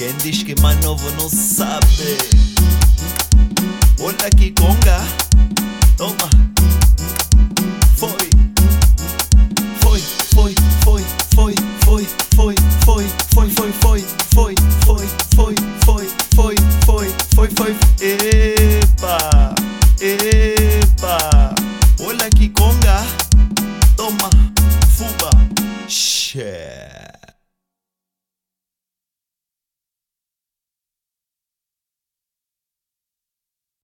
Quem diz que mais novo não sabe Olha aqui conga Toma Foi Foi, foi, foi, foi, foi, foi, foi, foi, foi, foi, foi, foi, foi, foi, foi, foi, foi, foi, epa, epa, olha que conga, toma, fuba, share.